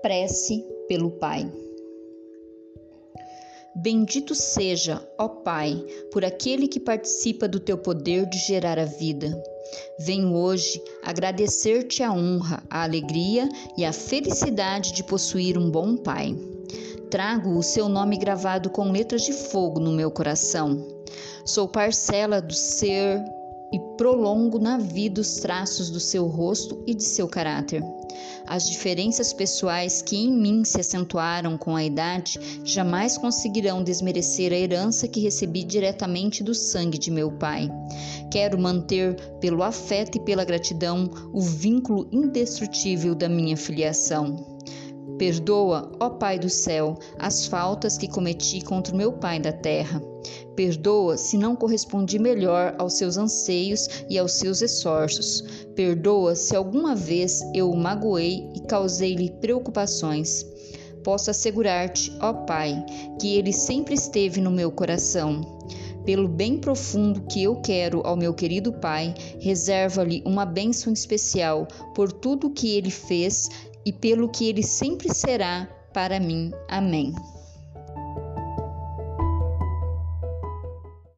Prece pelo Pai. Bendito seja, ó Pai, por aquele que participa do teu poder de gerar a vida. Venho hoje agradecer-te a honra, a alegria e a felicidade de possuir um bom Pai. Trago o seu nome gravado com letras de fogo no meu coração. Sou parcela do ser prolongo na vida os traços do seu rosto e de seu caráter. As diferenças pessoais que em mim se acentuaram com a idade jamais conseguirão desmerecer a herança que recebi diretamente do sangue de meu pai. Quero manter, pelo afeto e pela gratidão, o vínculo indestrutível da minha filiação. Perdoa, ó Pai do céu, as faltas que cometi contra o meu Pai da terra. Perdoa se não correspondi melhor aos seus anseios e aos seus esforços. Perdoa se alguma vez eu o magoei e causei-lhe preocupações. Posso assegurar-te, ó Pai, que ele sempre esteve no meu coração. Pelo bem profundo que eu quero ao meu querido Pai, reserva-lhe uma bênção especial por tudo o que ele fez e pelo que ele sempre será para mim. Amém.